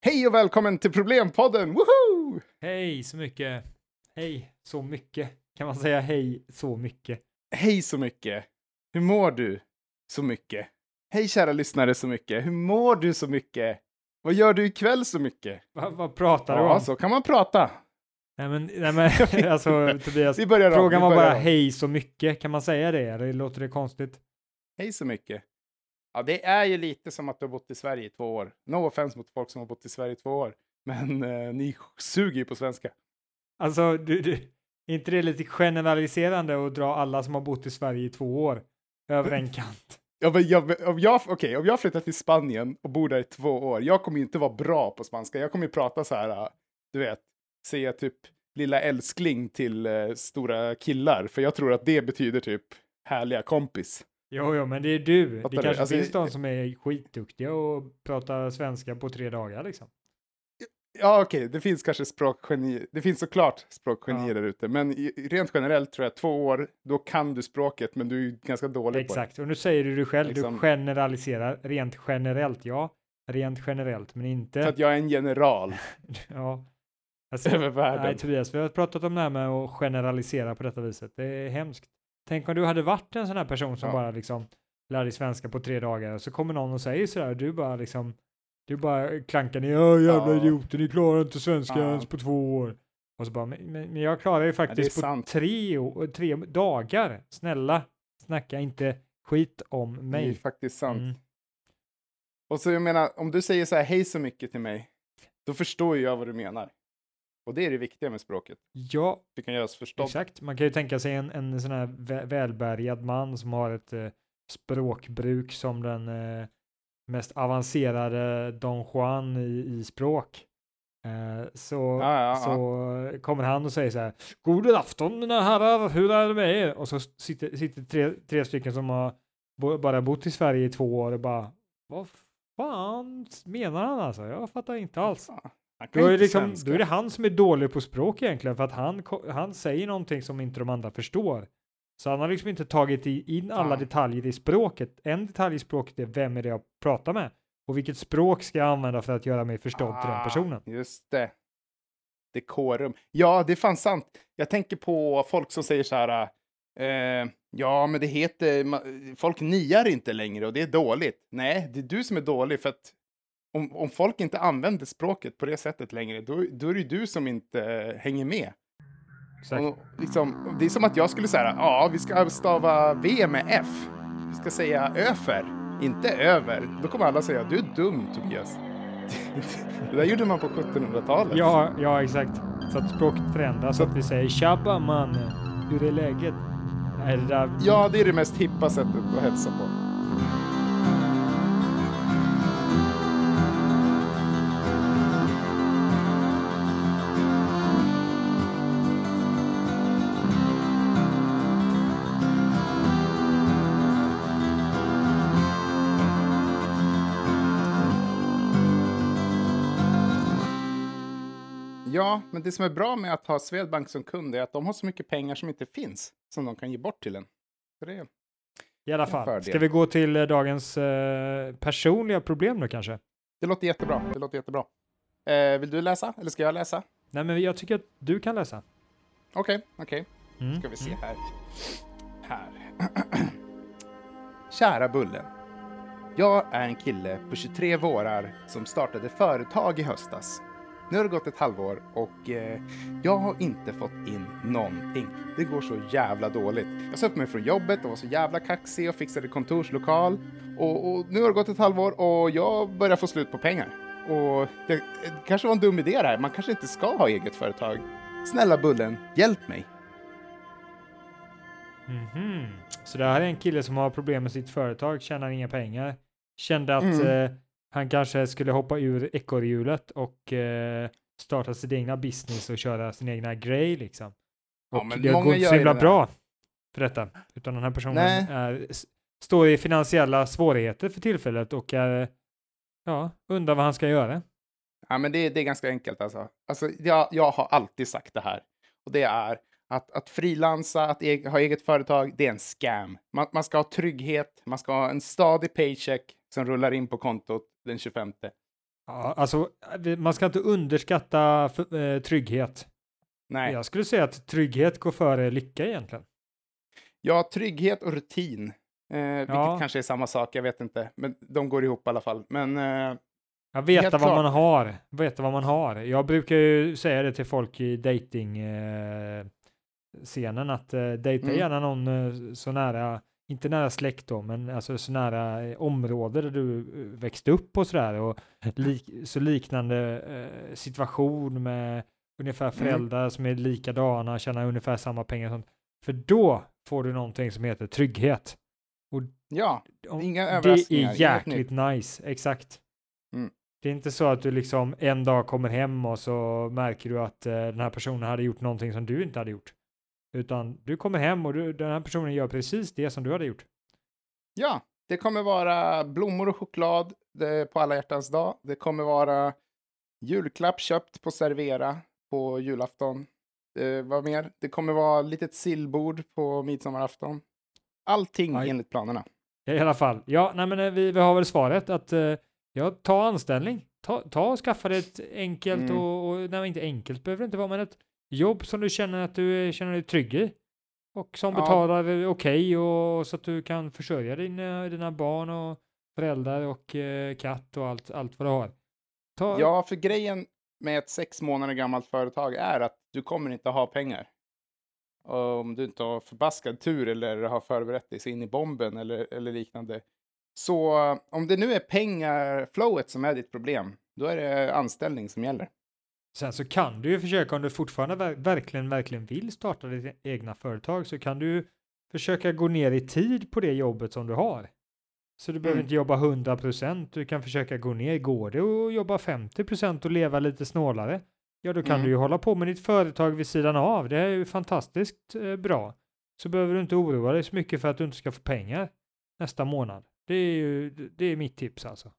Hej och välkommen till Problempodden! Woho! Hej så mycket. Hej så mycket. Kan man säga hej så mycket? Hej så mycket! Hur mår du så mycket? Hej kära lyssnare så mycket! Hur mår du så mycket? Vad gör du ikväll så mycket? Va, vad pratar du Ja, om? så kan man prata. Nej men, nej, men alltså Tobias, Vi börjar om, frågan var bara om. hej så mycket. Kan man säga det eller låter det konstigt? Hej så mycket. Ja, det är ju lite som att du har bott i Sverige i två år. No offense mot folk som har bott i Sverige i två år. Men eh, ni suger ju på svenska. Alltså, du, du, är inte det lite generaliserande att dra alla som har bott i Sverige i två år över en kant? Ja, men jag, om, jag, okej, om jag flyttar till Spanien och bor där i två år, jag kommer ju inte vara bra på spanska. Jag kommer ju prata så här, äh, du vet, säga typ lilla älskling till eh, stora killar, för jag tror att det betyder typ härliga kompis. Jo, jo, men det är du. Fattar det kanske Alltså, finns de som är skitduktiga och pratar svenska på tre dagar liksom. Ja, okej, det finns kanske språkgeni, det finns såklart språkgenier Ja. där ute, men i, rent generellt tror jag två år, då kan du språket, men du är ganska dålig på Exakt, och nu säger du det själv, Liksom- du generaliserar rent generellt, ja. Rent generellt, men det. inte... För att jag är en general Ja. Alltså, över världen. nej, Tobias, vi har pratat om det här med att generalisera på detta viset. Det är hemskt. Tänk om du hade varit en sån här person som Ja. bara liksom lär dig svenska på tre dagar och så kommer någon och säger sådär, du bara liksom, du bara klankar ner, ja jävla Ja. idioter, ni klarar inte svenska ens på två år. Och så bara, men, men jag klarar ju faktiskt på sant. tre, tre dagar. Snälla, snacka inte skit om Det är mig. faktiskt sant. Mm. Och så jag menar, om du säger så här hej så mycket till mig, då förstår ju jag vad du menar. Och det är det viktiga med språket. Ja, Det kan göras förstått. Exakt, man kan ju tänka sig en, en sån här vä- välbärgad man som har ett eh, språkbruk som den eh, mest avancerade Don Juan i, i språk. Eh, så Ja, ja, ja. så kommer han och säger så här, God afton mina herrar, hur är det med er? Och så sitter, sitter tre, tre stycken som har bo, bara bott i Sverige i två år och bara, vad fan menar han alltså? Jag fattar inte alls. Då är, liksom, då är det han som är dålig på språk egentligen, för att han, han säger någonting som inte de andra förstår. Så han har liksom inte tagit in alla Fan. detaljer i språket. En detalj i språket är vem är det jag pratar med? Och vilket språk ska jag använda för att göra mig förstådd till den Ah, personen? Just det. Dekorum. Ja, det är fan sant. Jag tänker på folk som säger så här. Eh, ja, men det heter... Folk niar inte längre och det är dåligt. Nej, det är du som är dålig för att om, om folk inte använder språket på det sättet längre, då, då är det ju du som inte eh, hänger med. Och liksom, det är som att jag skulle säga, ja, vi ska stava V med F. Vi ska säga öfer, inte över. Då kommer alla säga, du är dum Tobias. det där gjorde man på 1700-talet. Ja, ja, exakt. Så att språket förändras, så att vi säger tjabba man, hur är läget? Där, ja, det är det mest hippa sättet att hälsa på. Ja, men det som är bra med att ha Swedbank som kund är att de har så mycket pengar som inte finns som de kan ge bort till en. Så det är... I alla fall. Ska vi gå till eh, dagens eh, personliga problem nu kanske? Det låter jättebra. Det låter jättebra. Eh, vill du läsa eller ska jag läsa? Nej, men jag tycker att du kan läsa. Okej, okej. Mm. Ska vi se här. Här. Kära Bullen. Jag är en kille på 23 vårar som startade företag i höstas. Nu har det gått ett halvår och eh, jag har inte fått in någonting. Det går så jävla dåligt. Jag sa upp mig från jobbet och var så jävla kaxig och fixade kontorslokal. Och, och nu har det gått ett halvår och jag börjar få slut på pengar. Och det, det kanske var en dum idé det här. Man kanske inte ska ha eget företag. Snälla Bullen, hjälp mig. Mhm. Så det här är en kille som har problem med sitt företag, tjänar inga pengar, kände att Mm. eh, han kanske skulle hoppa ur ekorrhjulet och eh, starta sin egna business och köra sin egna grej liksom. Ja, Och men det inte gör så himla bra för detta, utan den här personen Nej. är, står i finansiella svårigheter för tillfället och är, ja, undrar vad han ska göra. Ja, men det, det är ganska enkelt alltså. alltså jag, jag har alltid sagt det här. Och det är att, att frilansa, att e ha eget företag, det är en scam. Man, man ska ha trygghet, man ska ha en stadig paycheck som rullar in på kontot den 25. Ja, alltså, man ska inte underskatta för, eh, trygghet. Nej. Jag skulle säga att trygghet går före lycka egentligen. Ja, trygghet och rutin. Eh, vilket Ja. kanske är samma sak, jag vet inte. Men de går ihop i alla fall. Men eh, Jag veta vad klart. man har. Veta vad man har. Jag brukar ju säga det till folk i dating eh, scenen att eh, dejta Mm. gärna någon eh, så nära, inte nära släkt då, men alltså så nära eh, område där du eh, växte upp och sådär och lik, så liknande eh, situation med ungefär Mm. föräldrar som är likadana, tjänar ungefär samma pengar och sånt. För då får du någonting som heter trygghet. ja, Om- Inga det överraskningar, är inget jäkligt nice, exakt. Mm. Det är inte så att du liksom en dag kommer hem och så märker du att eh, den här personen hade gjort någonting som du inte hade gjort. Utan du kommer hem och du, den här personen gör precis det som du hade gjort. ja, det kommer vara blommor och choklad på alla hjärtans dag. Det kommer vara julklapp köpt på Servera på julafton. Eh, vad mer? Det kommer vara litet sillbord på midsommarafton. Allting Aj. enligt planerna. I alla fall, ja, nej men eh, vi, vi har väl svaret att eh, ja, ta anställning. Ta, ta och skaffa dig ett enkelt Mm. och, och, nej inte enkelt behöver det inte vara, men ett jobb som du känner att du eh, känner dig trygg i. Och som Ja. betalar eh, okej och så att du kan försörja dina, dina barn och föräldrar och eh, katt och allt, allt vad du har. Ta, Ja, för grejen med ett sex månader gammalt företag är att du kommer inte ha pengar. Om du inte har förbaskad tur eller har förberett dig in i bomben eller, eller liknande. Så eh, om det nu är pengarflowet som är ditt problem, då är det anställning som gäller. Sen så kan du ju försöka om du fortfarande ver verkligen, verkligen vill starta ditt egna företag så kan du försöka gå ner i tid på det jobbet som du har. Så du behöver Mm. inte jobba 100%, du kan försöka gå ner. Går det och jobba 50% och leva lite snålare? Ja, då kan Mm. du ju hålla på med ditt företag vid sidan av. Det är ju fantastiskt eh, bra. Så behöver du inte oroa dig så mycket för att du inte ska få pengar nästa månad. Det är ju det är mitt tips alltså.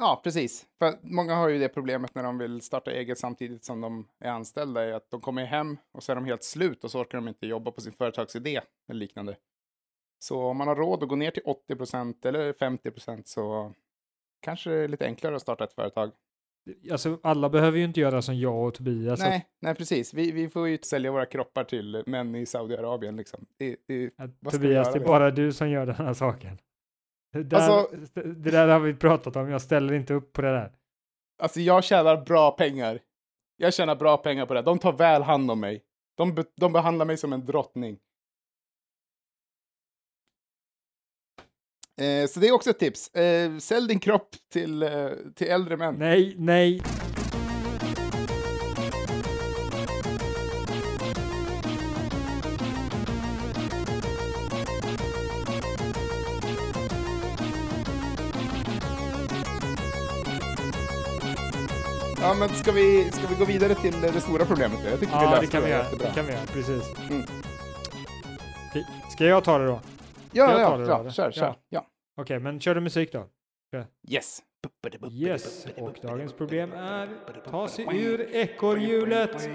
Ja, precis. För många har ju det problemet när de vill starta eget samtidigt som de är anställda, är att de kommer hem och så är de helt slut och så orkar de inte jobba på sin företagsidé eller liknande. Så om man har råd att gå ner till 80% eller 50% så kanske det är lite enklare att starta ett företag. Alltså alla behöver ju inte göra som jag och Tobias. nej, nej, precis. Vi, vi får ju sälja våra kroppar till män i Saudiarabien. Liksom. Det, det, vi Tobias, det är bara du som gör den här saken. Det där, Alltså- det där har vi pratat om, jag ställer inte upp på det där. alltså, jag tjänar bra pengar. Jag tjänar bra pengar på det. De tar väl hand om mig. De, be, de behandlar mig som en drottning. Eh, så det är också ett tips. Eh, sälj din kropp till, eh, till äldre män. Nej, nej. Ja, men ska vi, ska vi gå vidare till det stora problemet? Jag tycker vi Ja, löste det kan vi göra. jättebra. Det kan vi göra, precis. Mm. Ska jag ta det då? Ja, ja, det ja, då, kör, kör. Ja. Ja. Okej, men kör du musik då? Yes. Yes, och dagens problem är ta sig ur ekorrhjulet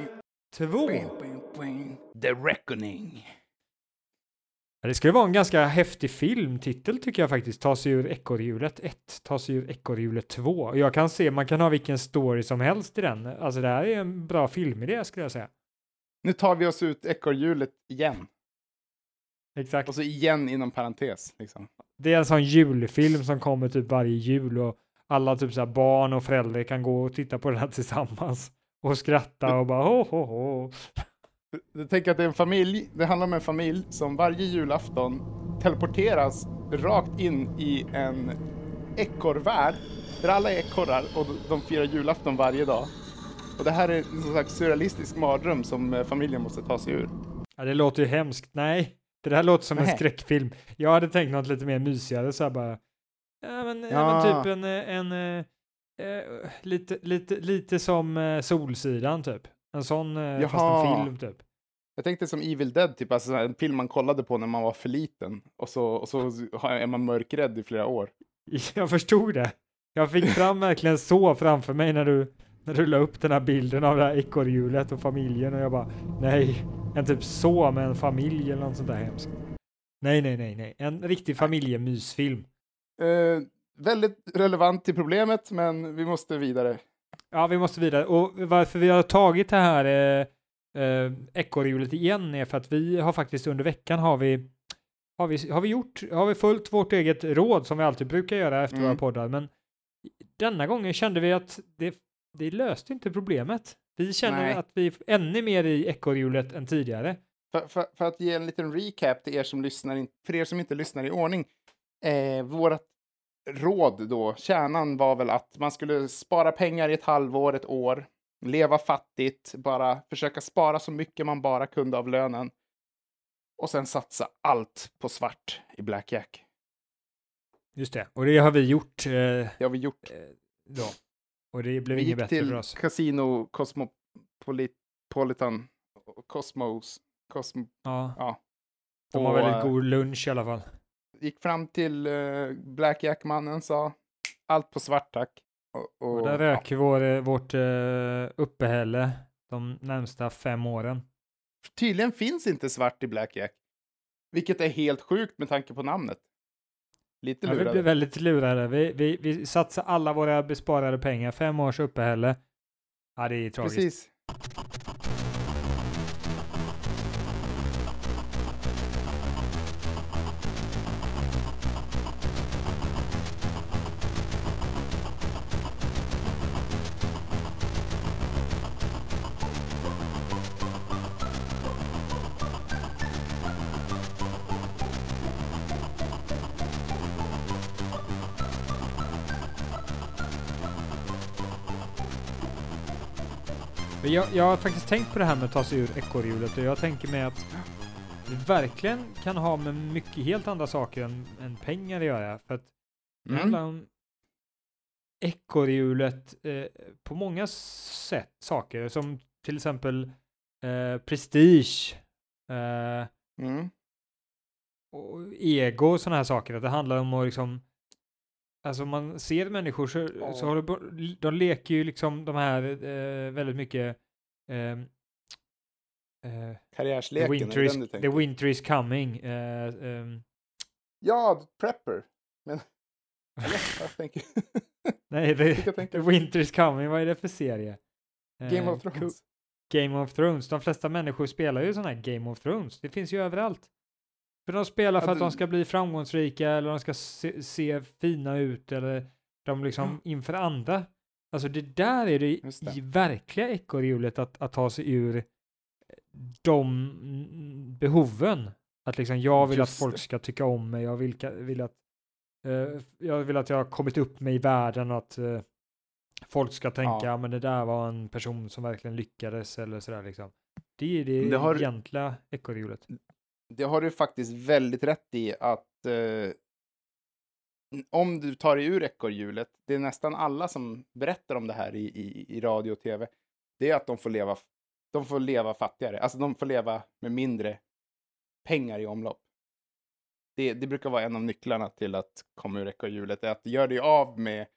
2. The Reckoning. Det skulle vara en ganska häftig filmtitel tycker jag faktiskt. Ta sig ur ekorrhjulet 1, ta sig ur ekorrhjulet 2. Jag kan se, man kan ha vilken story som helst i den. Alltså det här är en bra filmidé skulle jag säga. Nu tar vi oss ut ekorrhjulet igen. Exakt. Och så igen inom parentes. Liksom. Det är en sån julfilm som kommer typ varje jul och alla typ så här barn och föräldrar kan gå och titta på den här tillsammans och skratta och bara ho ho ho. Jag tänker att det är en familj, det handlar om en familj som varje julafton teleporteras rakt in i en ekorrvärld där alla är ekorrar och de firar julafton varje dag. Och det här är en slags surrealistisk mardröm som eh, familjen måste ta sig ur. Ja, det låter ju hemskt. Nej, det där låter som en Nej. skräckfilm. Jag hade tänkt något lite mer mysigare så här bara. Ja, men, ja. Ja. men typ en, eh, en eh, eh, lite, lite, lite som Solsidan typ. En sån, eh, fast en Jaha. film typ. Jag tänkte som Evil Dead, typ, alltså en film man kollade på när man var för liten. Och så, och så är man mörkrädd i flera år. Jag förstod det. Jag fick fram verkligen så framför mig när du, när du la upp den här bilden av det här ekorrhjulet och familjen och jag bara nej, en typ så med en familj eller något sånt där hemskt. Nej, nej, nej, nej, en riktig familjemysfilm. Eh, väldigt relevant till problemet, men vi måste vidare. Ja, vi måste vidare. Och varför vi har tagit det här eh, eh, ekorrhjulet igen är för att vi har faktiskt under veckan har vi har vi, har vi gjort, har vi följt vårt eget råd som vi alltid brukar göra efter Mm. våra poddar, men denna gången kände vi att det, det löste inte problemet. Vi känner Nej. att vi är ännu mer i ekorrhjulet än tidigare. För, för, för att ge en liten recap till er som lyssnar, in- för er som inte lyssnar i ordning. Eh, vårat råd då, kärnan var väl att man skulle spara pengar i ett halvår, ett år, leva fattigt, bara försöka spara så mycket man bara kunde av lönen. Och sen satsa allt på svart i Blackjack. Just det, och det har vi gjort eh, Det har vi gjort. eh, då. Och det blev Vi inget gick bättre för till oss. Casino Cosmopolitan, Cosmos, Cosmo, Ja, ja. de har Och, väldigt eh, god lunch i alla fall. gick fram till uh, Blackjack-mannen, sa allt på svart tack. Och, Och och, där rök vår, eh, vårt eh, uppehälle de närmsta fem åren. ja, tydligen finns inte svart i Blackjack. Vilket är helt sjukt med tanke på namnet. Lite Ja, vi lurade. blev väldigt lurade. Vi, vi, vi satsar alla våra besparade pengar, fem års uppehälle. Ja, det är tragiskt. Precis. Jag, jag har faktiskt tänkt på det här med att ta sig ur ekorrhjulet och jag tänker mig att det verkligen kan ha med mycket helt andra saker än, än pengar att göra. För att det Mm. handlar om ekorrhjulet eh, på många sätt, saker som till exempel eh, prestige, eh, Mm. och ego och sådana här saker. Att det handlar om att liksom Alltså man ser människor så, Ja. så har de, de leker ju liksom de här eh, väldigt mycket ehm, eh, the, Karriärsleken, winter är det is, the winter is coming. ehm, Ja, Prepper. Men... Eller, jag tänker... nej, the, the winter is coming, vad är det för serie? Game Eh, of Cool- Thrones. Game of Thrones. De flesta människor spelar ju sådana här Game of Thrones. Det finns ju överallt. För de spelar för att de ska bli framgångsrika eller de ska se, se fina ut eller de liksom inför andra. Alltså det där är det, det. i verkliga ekorrhjulet att, att ta sig ur de mm, behoven. Att liksom jag vill Just att folk det. ska tycka om mig, jag vill, vill att eh, jag vill att jag har kommit upp mig i världen och att eh, folk ska tänka, ja. men det där var en person som verkligen lyckades eller sådär liksom. Det är det, Det har- egentliga ekorrhjulet. Det har du faktiskt väldigt rätt i att eh, om du tar dig ur ekorrhjulet, det är nästan alla som berättar om det här i, i, i radio och tv, det är att de får leva, de får leva fattigare. Alltså de får leva med mindre pengar i omlopp. Det, det brukar vara en av nycklarna till att komma ur ekorrhjulet, är att gör dig av med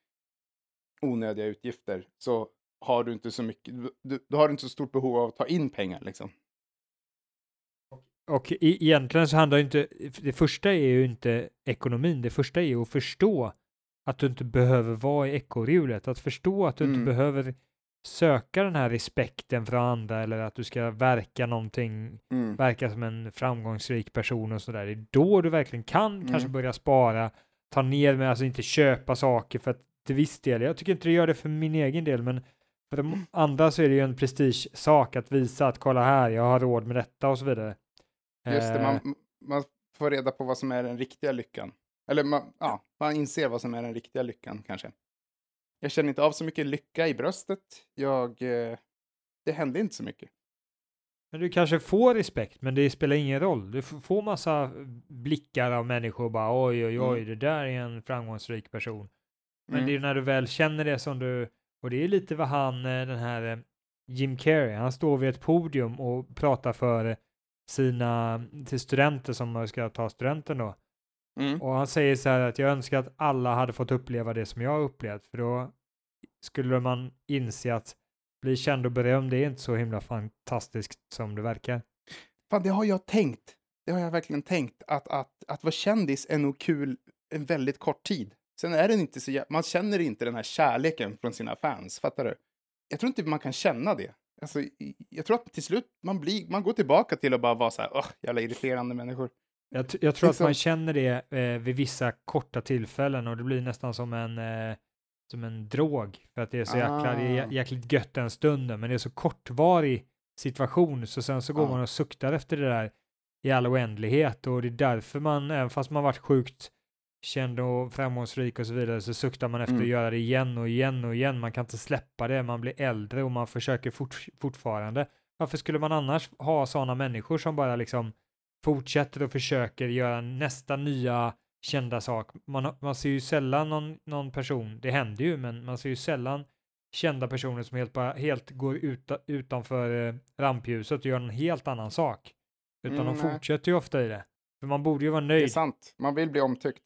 onödiga utgifter så har du inte så mycket, du, du har inte så stort behov av att ta in pengar liksom. Och e egentligen så handlar det inte, det första är ju inte ekonomin, det första är ju att förstå att du inte behöver vara i ekorrhjulet, att förstå att du inte Mm. behöver söka den här respekten från andra eller att du ska verka någonting, Mm. verka som en framgångsrik person och sådär. Det är då du verkligen kan Mm. kanske börja spara, ta ner med, alltså inte köpa saker för att till viss del, jag tycker inte det gör det för min egen del, men för de andra så är det ju en prestigesak att visa att kolla här, jag har råd med detta och så vidare. Just det, Eh, man, man får reda på vad som är den riktiga lyckan. Eller man, ja, man inser vad som är den riktiga lyckan kanske. Jag känner inte av så mycket lycka i bröstet. Jag, eh, det hände inte så mycket. Men du kanske får respekt, men det spelar ingen roll. Du får massa blickar av människor och bara oj, oj, oj, Mm. det där är en framgångsrik person. Men Mm. det är när du väl känner det som du, och det är lite vad han, eh, den här Jim Carrey, han står vid ett podium och pratar för sina, till studenter som ska ta studenten då. Mm. Och han säger så här att jag önskar att alla hade fått uppleva det som jag har upplevt, för då skulle man inse att bli känd och berömd, det är inte så himla fantastiskt som det verkar. Fan, det har jag tänkt. Det har jag verkligen tänkt. Att, att, att vara kändis är nog kul en väldigt kort tid. Sen är den inte så man känner inte den här kärleken från sina fans, fattar du? Jag tror inte man kan känna det. Alltså, jag tror att till slut man, blir, man går tillbaka till att bara vara så här, åh, jävla irriterande människor. Jag, jag tror att Liksom- man känner det eh, vid vissa korta tillfällen och det blir nästan som en, eh, som en drog. För att det är så jäkla, det är Ah. jäkligt gött den stunden, men det är så kortvarig situation, så sen så går Ja. man och suktar efter det där i all oändlighet och det är därför man, även fast man varit sjukt känd och framgångsrik och så vidare, så suktar man efter Mm. att göra det igen och igen och igen. Man kan inte släppa det, man blir äldre och man försöker fort, fortfarande. Varför skulle man annars ha sådana människor som bara liksom fortsätter och försöker göra nästa nya kända sak. Man, man ser ju sällan någon, någon person, det händer ju, men man ser ju sällan kända personer som helt, bara, helt går ut, utanför eh, rampljuset och gör en helt annan sak. Utan Mm, de fortsätter ju ofta i det. För man borde ju vara Det är nöjd. sant, man vill bli omtyckt.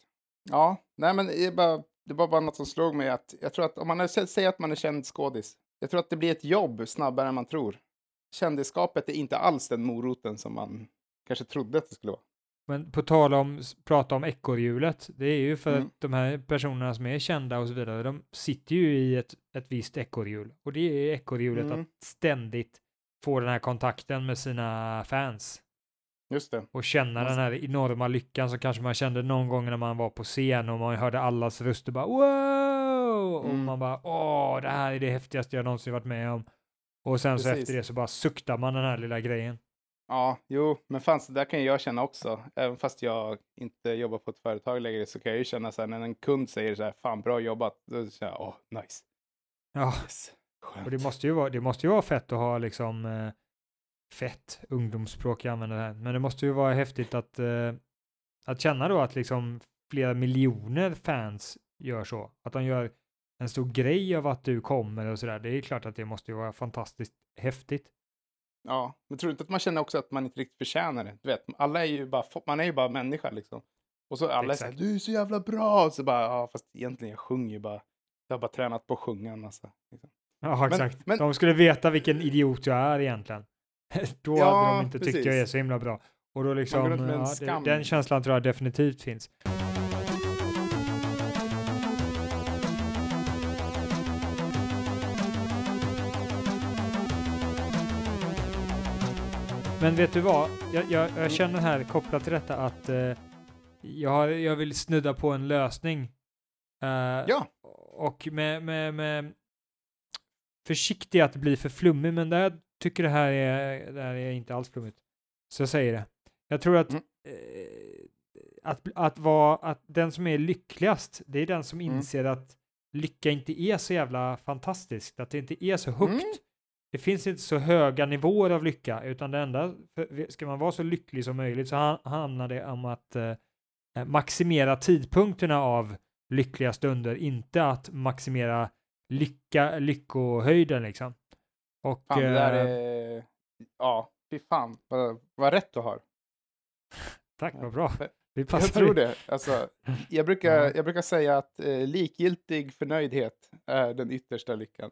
Ja, nej men det, bara, det var bara något som slog mig att jag tror att om man säger att man är känd skådis, jag tror att det blir ett jobb snabbare än man tror. Kändisskapet är inte alls den moroten som man kanske trodde att det skulle vara. Men på tal om, prata om ekorrhjulet, det är ju för Mm. att de här personerna som är kända och så vidare, de sitter ju i ett, ett visst ekorrhjul. Och det är ekorrhjulet Mm. att ständigt få den här kontakten med sina fans. Och känna den här enorma lyckan som kanske man kände någon gång när man var på scen och man hörde allas röster bara wow! Och Mm. man bara åh, det här är det häftigaste jag någonsin varit med om. Och sen så Precis. efter det så bara suktar man den här lilla grejen. Ja, jo, men fan, så där kan jag känna också. Även fast jag inte jobbar på ett företag längre så kan jag ju känna så här när en kund säger så här, fan bra jobbat, då säger jag, åh, nice. Ja, Yes. Och det måste ju vara, det måste ju vara fett att ha liksom eh, fett ungdomsspråk jag använder här. Men det måste ju vara häftigt att, eh, att känna då att liksom flera miljoner fans gör så. Att de gör en stor grej av att du kommer och sådär. Det är klart att det måste ju vara fantastiskt häftigt. Ja, men tror du inte att man känner också att man inte riktigt förtjänar det? Du vet, alla är ju bara, man är ju bara människa liksom. Och så alla Exakt. du är så jävla bra! Och så bara, ja, fast egentligen jag sjunger ju bara. Jag har bara tränat på att sjunga en massa. Liksom. Ja, Men- exakt. men- De skulle veta vilken idiot jag är egentligen. Då hade Ja, de inte tyckt jag är precis. så himla bra. Och då liksom, ja, det, den känslan tror jag definitivt finns. Men vet du vad? Jag, jag, jag känner här kopplat till detta att eh, jag, jag vill snudda på en lösning. Eh, Ja, och med, med, med försiktig att bli för flummig, men där tycker det här är, det här är inte alls flummigt. Så jag säger det. Jag tror att, Mm. eh, att, att, vara, att den som är lyckligast, det är den som Mm. inser att lycka inte är så jävla fantastiskt, att det inte är så högt. Mm. Det finns inte så höga nivåer av lycka, utan det enda, ska man vara så lycklig som möjligt så ha- handlar det om att eh, eh, maximera tidpunkterna av lyckliga stunder, inte att maximera lycka, lyckohöjden liksom. Och fan, det där eh, är... Ja, fy fan, vad, vad rätt du har. tack, vad bra. Jag Vi passar Jag tror det. Alltså, jag, brukar, Ja. jag brukar säga att eh, likgiltig förnöjdhet är den yttersta lyckan.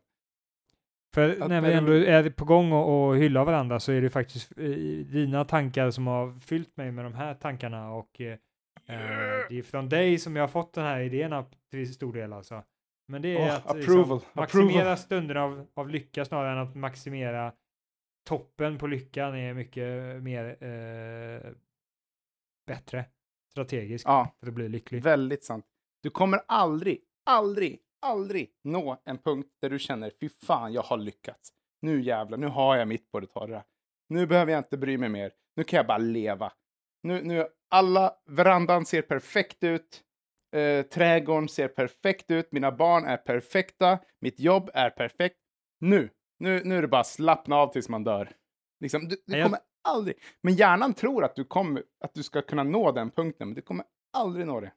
För Att när vi ändå är på gång och, och hyllar varandra så är det faktiskt eh, dina tankar som har fyllt mig med de här tankarna och eh, eh, det är från dig som jag har fått den här idén till stor del alltså. Men det är Åh, att approval, liksom, maximera approval. stunder av, av lycka snarare än att maximera toppen på lyckan är mycket mer eh, bättre strategiskt Ja, för att bli lycklig. väldigt sant. Du kommer aldrig, aldrig, aldrig nå en punkt där du känner fy fan, jag har lyckats. Nu jävlar, nu har jag mitt på det torra. Nu behöver jag inte bry mig mer. Nu kan jag bara leva. Nu, nu alla, verandan ser perfekt ut. Eh, trädgården ser perfekt ut. Mina barn är perfekta. Mitt jobb är perfekt. Nu, nu, nu är det bara slappna av tills man dör. Liksom, du, du kommer aldrig... Men hjärnan tror att du, kommer, att du ska kunna nå den punkten, men du kommer aldrig nå det.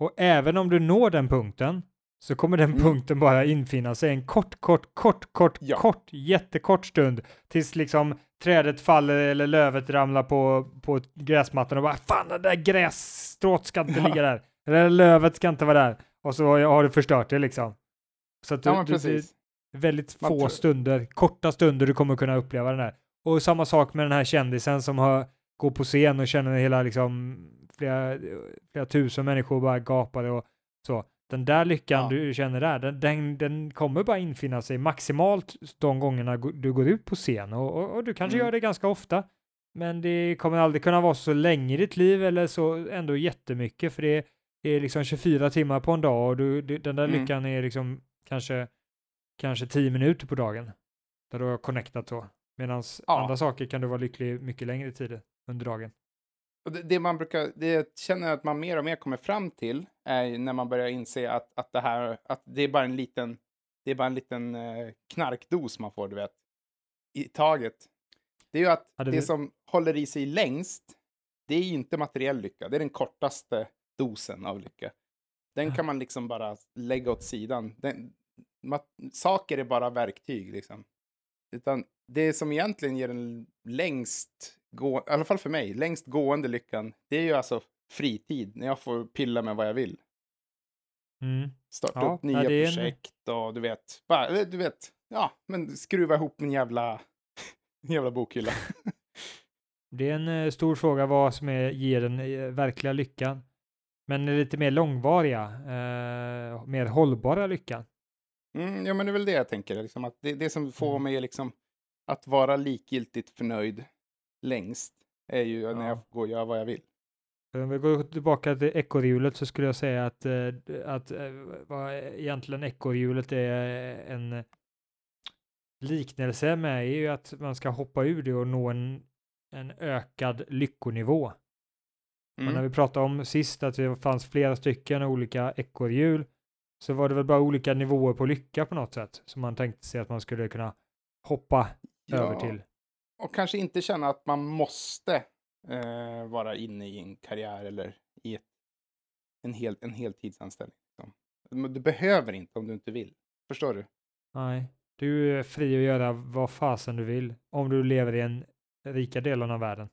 Och även om du når den punkten så kommer den Mm. punkten bara infinna sig en kort, kort, kort, kort, Ja. kort, jättekort stund tills liksom trädet faller eller lövet ramlar på, på gräsmattan och bara fan det där grässtrået ska inte ligga där. Där lövet ska inte vara där. Och så har du förstört det liksom. Så att du, Ja, du, är väldigt få stunder, korta stunder du kommer kunna uppleva den där. Och samma sak med den här kändisen som har, går på scen och känner hela liksom flera, flera tusen människor bara gapar och så. Den där lyckan Ja. du känner där, den, den, den kommer bara infinna sig maximalt de gångerna du går ut på scen och, och, och du kanske Mm. gör det ganska ofta. Men det kommer aldrig kunna vara så länge i ditt liv eller så ändå jättemycket för det är liksom 24 timmar på en dag och du, du, den där Mm. lyckan är liksom kanske, kanske 10 minuter på dagen där du har connectat så. Medan Ja. andra saker kan du vara lycklig mycket längre tid under dagen. Det, det man brukar, det jag känner att man mer och mer kommer fram till är när man börjar inse att, att det här, att det är bara en liten, det är bara en liten eh, knarkdos man får, du vet, i taget. Det är ju att Hade det vi- som håller i sig längst, det är ju inte materiell lycka, det är den kortaste dosen av lycka. Den kan man liksom bara lägga åt sidan. Den, saker är bara verktyg liksom. Utan det som egentligen ger den längst, gå, i alla fall för mig, längst gående lyckan, det är ju alltså fritid, när jag får pilla med vad jag vill. Mm. Starta Ja, upp nya en- projekt och du vet, bara, du vet, ja, men skruva ihop en jävla, jävla bokhylla. Det är en eh, stor fråga vad som är, ger den eh, verkliga lyckan. Men lite mer långvariga, eh, mer hållbara lyckan. Mm, ja, men det är väl det jag tänker, liksom, att det, det som får Mm. mig liksom att vara likgiltigt förnöjd längst är ju när Ja. jag går och gör vad jag vill. Om vi går tillbaka till ekorrhjulet så skulle jag säga att, eh, att eh, vad egentligen ekorrhjulet är en liknelse med är ju att man ska hoppa ur det och nå en, en ökad lyckonivå. Och när Mm. vi pratade om sist att det fanns flera stycken olika ekorrhjul så var det väl bara olika nivåer på lycka på något sätt som man tänkte sig att man skulle kunna hoppa över Ja, till. Och kanske inte känna att man måste eh, vara inne i en karriär eller i ett, en, hel, en heltidsanställning. liksom. Du behöver inte om du inte vill. Förstår du? Nej, du är fri att göra vad fasen du vill om du lever i en rika delen av världen.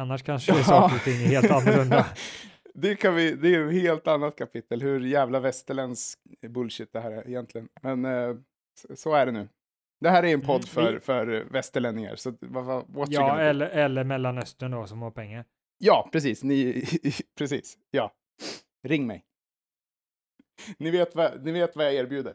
Annars kanske är saker och ting är helt annorlunda. det, kan vi, det är ett helt annat kapitel, hur jävla västerländsk bullshit det här är egentligen. Men eh, så, är det nu. Det här är en podd Mm, för, för västerlänningar, så Ja, do? eller, eller Mellanöstern då som har pengar. Ja, precis. Ni, precis. Ja. Ring mig. Ni vet, vad, ni vet vad jag erbjuder.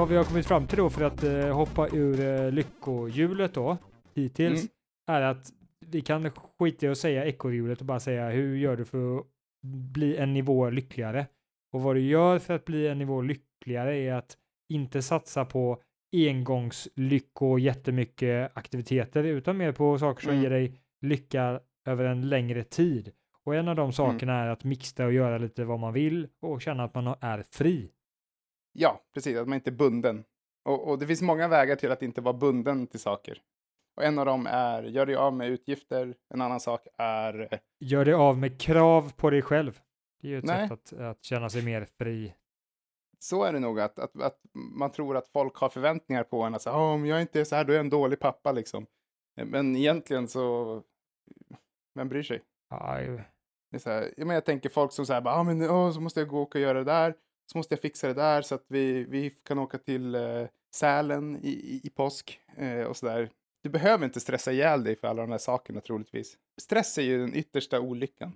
Vad vi har kommit fram till då för att eh, hoppa ur eh, lyckohjulet då hittills Mm. är att vi kan skita i att säga ekorrhjulet och bara säga hur gör du för att bli en nivå lyckligare? Och vad du gör för att bli en nivå lyckligare är att inte satsa på engångslycko och jättemycket aktiviteter utan mer på saker som Mm. ger dig lycka över en längre tid. Och en av de sakerna är att mixta och göra lite vad man vill och känna att man är fri. Ja, precis. Att man inte är bunden. Och, och det finns många vägar till att inte vara bunden till saker. Och en av dem är, gör dig av med utgifter. En annan sak är, eh, Gör dig av med krav på dig själv. Det är ju ett Nej. sätt att, att känna sig mer fri. så är det nog att, att, att man tror att folk har förväntningar på en. Att säga, "Ja, om jag inte är så här, då är jag en dålig pappa liksom. Men egentligen så, vem bryr sig? Det är så här, ja, men jag tänker folk som säger, ah, men oh, så måste jag gå och göra det där, så måste jag fixa det där så att vi, vi kan åka till eh, Sälen i, i, i påsk eh, och sådär. Du behöver inte stressa ihjäl dig för alla de här sakerna troligtvis. Stress är ju den yttersta olyckan.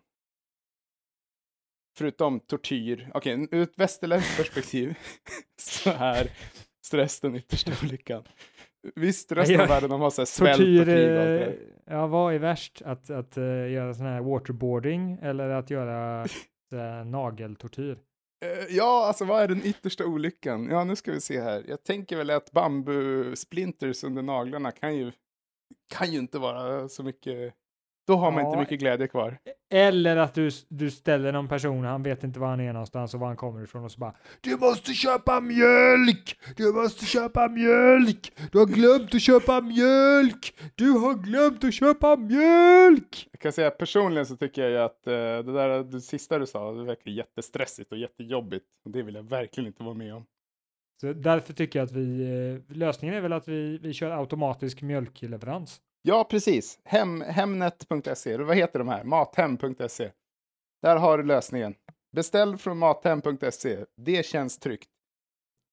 Förutom tortyr. Okej, ur ett västerländskt perspektiv så är stress den yttersta olyckan. Visst, resten av världen de har så här svält och Tortyr, krig och allt det eh, ja vad är värst? Att, att eh, göra sån här waterboarding eller att göra uh, nageltortyr? Eh, ja, alltså vad är den yttersta olyckan? Ja, nu ska vi se här. Jag tänker väl att bambusplinters under naglarna kan ju, kan ju inte vara så mycket. Då har man Ja. inte mycket glädje kvar. Eller att du, du ställer någon person, han vet inte var han är någonstans och var han kommer ifrån och så bara Du måste köpa mjölk! Du måste köpa mjölk! Du har glömt att köpa mjölk! Du har glömt att köpa mjölk! Jag kan säga personligen så tycker jag ju att eh, det där det sista du sa, det verkar jättestressigt och jättejobbigt. Och det vill jag verkligen inte vara med om. Så därför tycker jag att vi, eh, lösningen är väl att vi, vi kör automatisk mjölkleverans. Ja, precis. Hem, Hemnet.se, eller vad heter de här? Mathem.se. Där har du lösningen. Beställ från mathem.se. Det känns tryggt.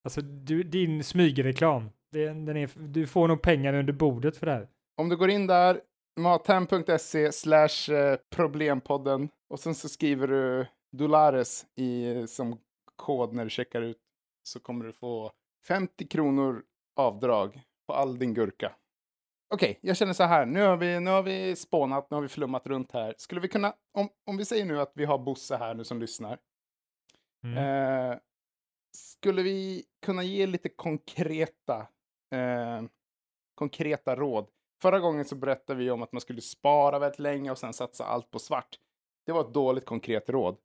Alltså du, din smygreklam, är- den är, du får nog pengar under bordet för det här. Om du går in där, mathem.se slash eh, problempodden och sen så skriver du Dolares i, som kod när du checkar ut så kommer du få 50 kronor avdrag på all din gurka. Okej, jag känner så här, nu har, vi, nu har vi spånat, nu har vi flummat runt här. Skulle vi kunna, om, om vi säger nu att vi har Bosse här nu som lyssnar, Mm. Eh, skulle vi kunna ge lite konkreta, eh, konkreta råd? Förra gången så berättade vi om att man skulle spara väldigt länge och sen satsa allt på svart. Det var ett dåligt konkret råd.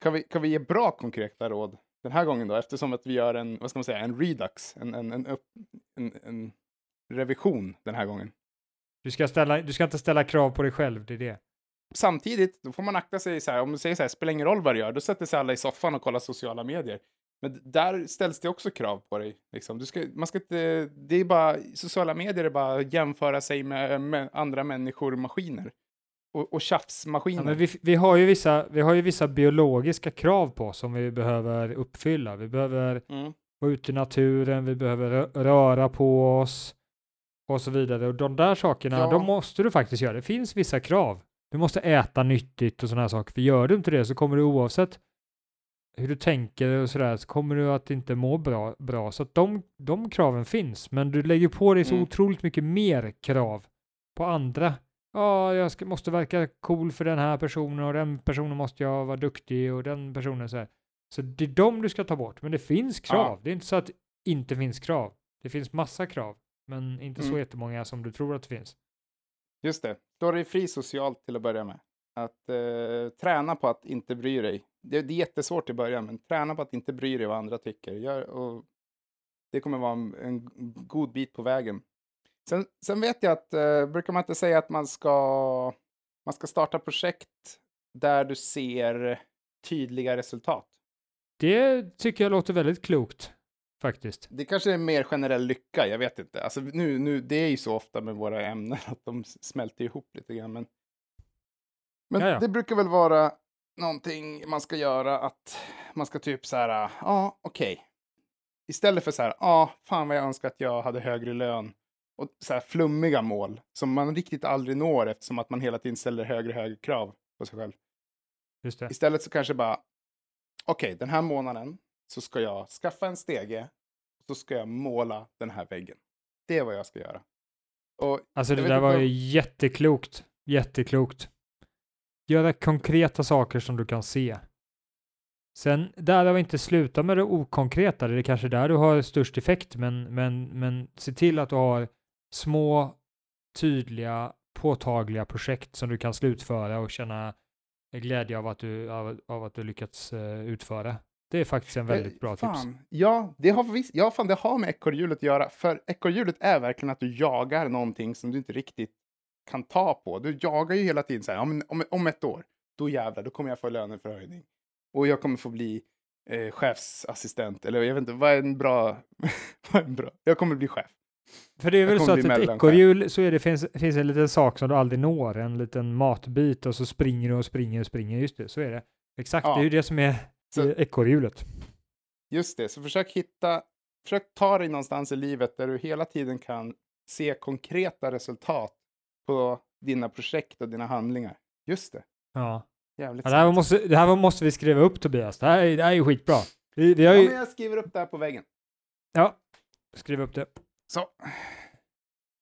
Kan vi, kan vi ge bra konkreta råd den här gången då? Eftersom att vi gör en, vad ska man säga, en redux, en, en, en, upp, en, en revision den här gången. Du, ska ställa, du ska inte ställa krav på dig själv, det är det. Samtidigt, då får man akta sig så här, om du säger så här, spelar ingen roll vad du gör, då sätter sig alla i soffan och kollar sociala medier. Men där ställs det också krav på dig. Liksom. Du ska, man ska inte, det är bara, sociala medier är bara jämföra sig med, med andra människor och maskiner. Och, och tjafsmaskiner. Ja, men vi, vi, har ju vissa, vi har ju vissa biologiska krav på oss som vi behöver uppfylla. Vi behöver mm. vara ute i naturen, vi behöver rö- röra på oss och så vidare. Och de där sakerna, Ja. de måste du faktiskt göra. Det finns vissa krav. Du måste äta nyttigt och sådana här saker. För gör du inte det så kommer du oavsett hur du tänker och sådär så kommer du att inte må bra. bra. Så att de, de kraven finns, men du lägger på dig så Mm. otroligt mycket mer krav på andra. Ja, jag ska, måste verka cool för den här personen och den personen måste jag vara duktig och den personen så här. Så det är de du ska ta bort, men det finns krav. Ja. Det är inte så att inte finns krav. Det finns massa krav, men inte så Mm. jättemånga som du tror att det finns. Just det. Slå dig fri socialt till att börja med. Att eh, träna på att inte bry dig. Det, det är jättesvårt i början, men träna på att inte bry dig vad andra tycker. Gör, och det kommer vara en, en god bit på vägen. Sen, sen vet jag att, eh, brukar man inte säga att man ska, man ska starta projekt där du ser tydliga resultat? Det tycker jag låter väldigt klokt, faktiskt. Det kanske är mer generell lycka, jag vet inte. Alltså nu, nu, det är ju så ofta med våra ämnen att de smälter ihop lite grann. Men, men Jaja. det brukar väl vara någonting man ska göra att man ska typ så här, ja, ah, okej. Istället för så här, ja, ah, fan vad jag önskar att jag hade högre lön. Och så här flummiga mål som man riktigt aldrig når eftersom att man hela tiden ställer högre och högre krav på sig själv. Just det. Istället så kanske bara, okej, den här månaden så ska jag skaffa en stege och så ska jag måla den här väggen. Det är vad jag ska göra. Och Alltså Jag det där var om- ju jätteklokt. Jätteklokt. Göra konkreta saker som du kan se. Sen, vi inte slutat med det okonkreta. Det är kanske där du har störst effekt, men, men, men se till att du har små, tydliga, påtagliga projekt som du kan slutföra och känna glädje av att du, av, av att du lyckats eh, utföra. Det är faktiskt en väldigt Eh, bra tips. fan, Ja, det har, visst, ja, fan, det har med ekorrhjulet att göra. För ekorrhjulet är verkligen att du jagar någonting som du inte riktigt kan ta på. Du jagar ju hela tiden så här, om, om, om ett år, då jävlar, då kommer jag få löneförhöjning. Och jag kommer få bli eh, chefsassistent, eller jag vet inte, vad är en bra... vad är en bra? Jag kommer bli chef. För det är väl så att ett ekorrhjul så är det, finns, finns en liten sak som du aldrig når, en liten matbit och så springer du och springer och springer. Just det, så är det. Exakt, Ja. det är ju det som är Så- ekorrhjulet. Just det, så försök hitta, försök ta dig någonstans i livet där du hela tiden kan se konkreta resultat på dina projekt och dina handlingar. Just det, Ja. jävligt Ja, det, här måste, det här måste vi skriva upp Tobias. Det här, är- det här är ju skitbra. Vi, vi har Ja, ju... men jag skriver upp det här på väggen. Ja, skriv upp det. Så,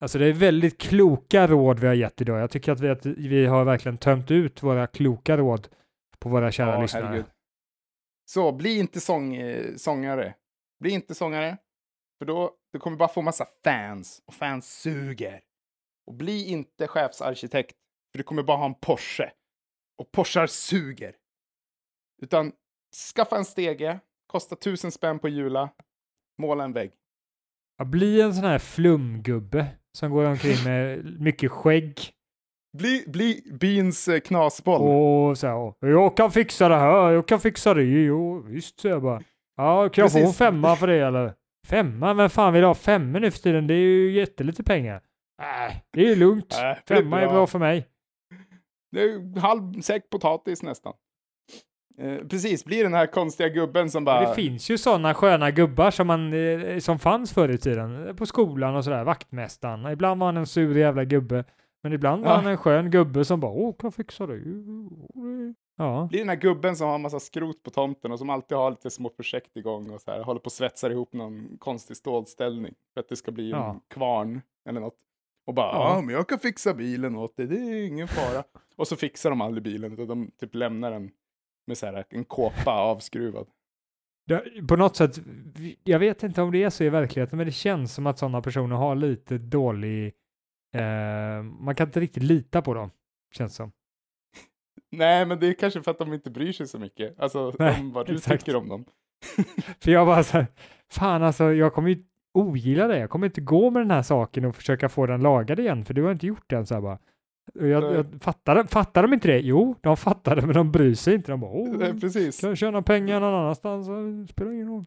Alltså det är väldigt kloka råd vi har gett idag. Jag tycker att vi, att vi har verkligen tömt ut våra kloka råd på våra kära ja, lyssnare. herregud. Så, bli inte sång, eh, sångare. Bli inte sångare, för då du kommer bara få massa fans och fans suger. Och bli inte chefsarkitekt, för du kommer bara ha en Porsche. Och Porschar suger. Utan skaffa en stege, kosta tusen spänn på Jula, måla en vägg. Ja, bli en sån här flumgubbe som går omkring med mycket skägg bli, bli byns eh, knasboll. och så här, jag kan fixa det här, jag kan fixa det, jo visst säger jag bara. Ja, kan jag få en femma för det eller? Femma? Vem fan vill ha femmor nu för tiden? Det är ju jättelite pengar. Nej, det är lugnt. Äh, Femma är bra. för mig. Det är halv säck potatis nästan. Eh, precis, blir den här konstiga gubben som bara... Det finns ju sådana sköna gubbar som, man, eh, som fanns förr i tiden. eh, På skolan och sådär, vaktmästaren. Ibland var han en sur jävla gubbe. Men ibland var Ja. han en skön gubbe som bara åh, kan fixa det? Ja. Blir den här gubben som har en massa skrot på tomten och som alltid har lite små projekt igång och så här, håller på och svetsar ihop någon konstig stålställning för att det ska bli Ja. en kvarn eller något. Och bara, Ja. men jag kan fixa bilen åt dig, det är ingen fara. och så fixar de aldrig bilen, utan de typ lämnar den med så här, en kåpa avskruvad. Det- På något sätt, jag vet inte om det är så i verkligheten, men det känns som att sådana personer har lite dålig, eh, man kan inte riktigt lita på dem, känns som. Nej, men det är kanske för att de inte bryr sig så mycket. Alltså, Nej, om vad du exakt. tycker om dem. För jag bara så här, fan alltså, jag kommer ju ogilla det, jag kommer inte gå med den här saken och försöka få den lagad igen, för du har inte gjort den så här bara. Och jag, jag fattar, fattar de inte det? Jo, de fattar det, men de bryr sig inte. De bara, åh, Nej, precis. kan jag tjäna pengar någon annanstans? så spelar ingen roll.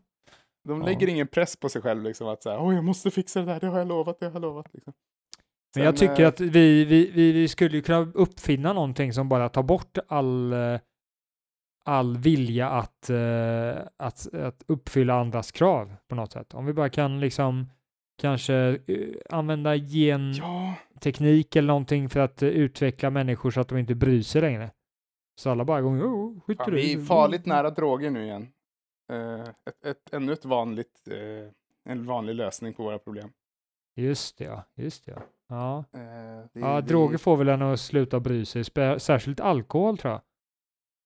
De Ja. lägger ingen press på sig själv, liksom att säga, åh, jag måste fixa det där, det har jag lovat, det har jag lovat. Liksom. Men jag tycker eh, att vi, vi, vi, vi skulle ju kunna uppfinna någonting som bara tar bort all, eh, all vilja att, eh, att, att uppfylla andras krav på något sätt. Om vi bara kan liksom kanske använda genteknik Ja, eller någonting för att utveckla människor så att de inte bryr sig längre. Så alla bara går, oh, skit i fan, det." vi är farligt nära droger nu igen. Eh, ett, ett, ännu ett vanligt, en vanlig lösning på våra problem. Just det, ja. Just det, ja. Ja, Eh, det, ja det- droger får väl en att sluta bry sig, särskilt alkohol tror jag.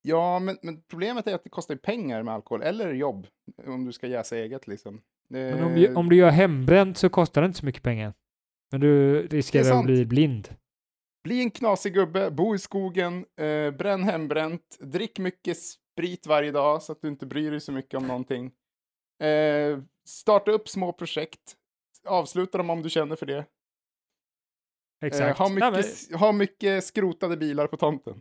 Ja, men, men problemet är att det kostar pengar med alkohol, eller jobb, om du ska jäsa eget liksom. Det, Men om du, om du gör hembränt så kostar det inte så mycket pengar. Men du riskerar att bli blind. Bli en knasig gubbe, bo i skogen, eh, bränn hembränt, drick mycket sprit varje dag så att du inte bryr dig så mycket om någonting. Eh, starta upp små projekt, avsluta dem om du känner för det. Exakt. Eh, ha, Nej, mycket, men, ha mycket skrotade bilar på tomten.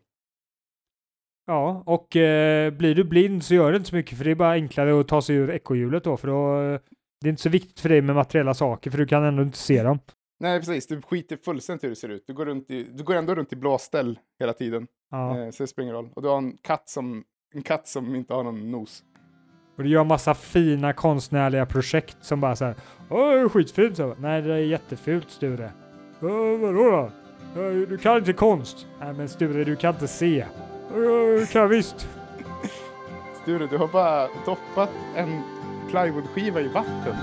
ja, och eh, blir du blind så gör det inte så mycket för det är bara enklare att ta sig ur ekorrhjulet då för då eh, det är inte så viktigt för dig med materiella saker för du kan ändå inte se dem. Nej, precis. Du skiter fullständigt hur det ser ut. Du går, runt i, du går ändå runt i blåställ hela tiden. Ja. Eh, så det spelar ingen roll. Och du har en katt som, en katt som inte har någon nos. Och du gör massa fina konstnärliga projekt som bara så här, Åh, skitfint så. Nej, det är jättefult Sture. Åh, vadå då? "Ja, Du kan inte konst. Nej, men Sture, du kan inte se. "Ja, kan visst. Sture, du har bara doppat en plywoodskiva i vatten.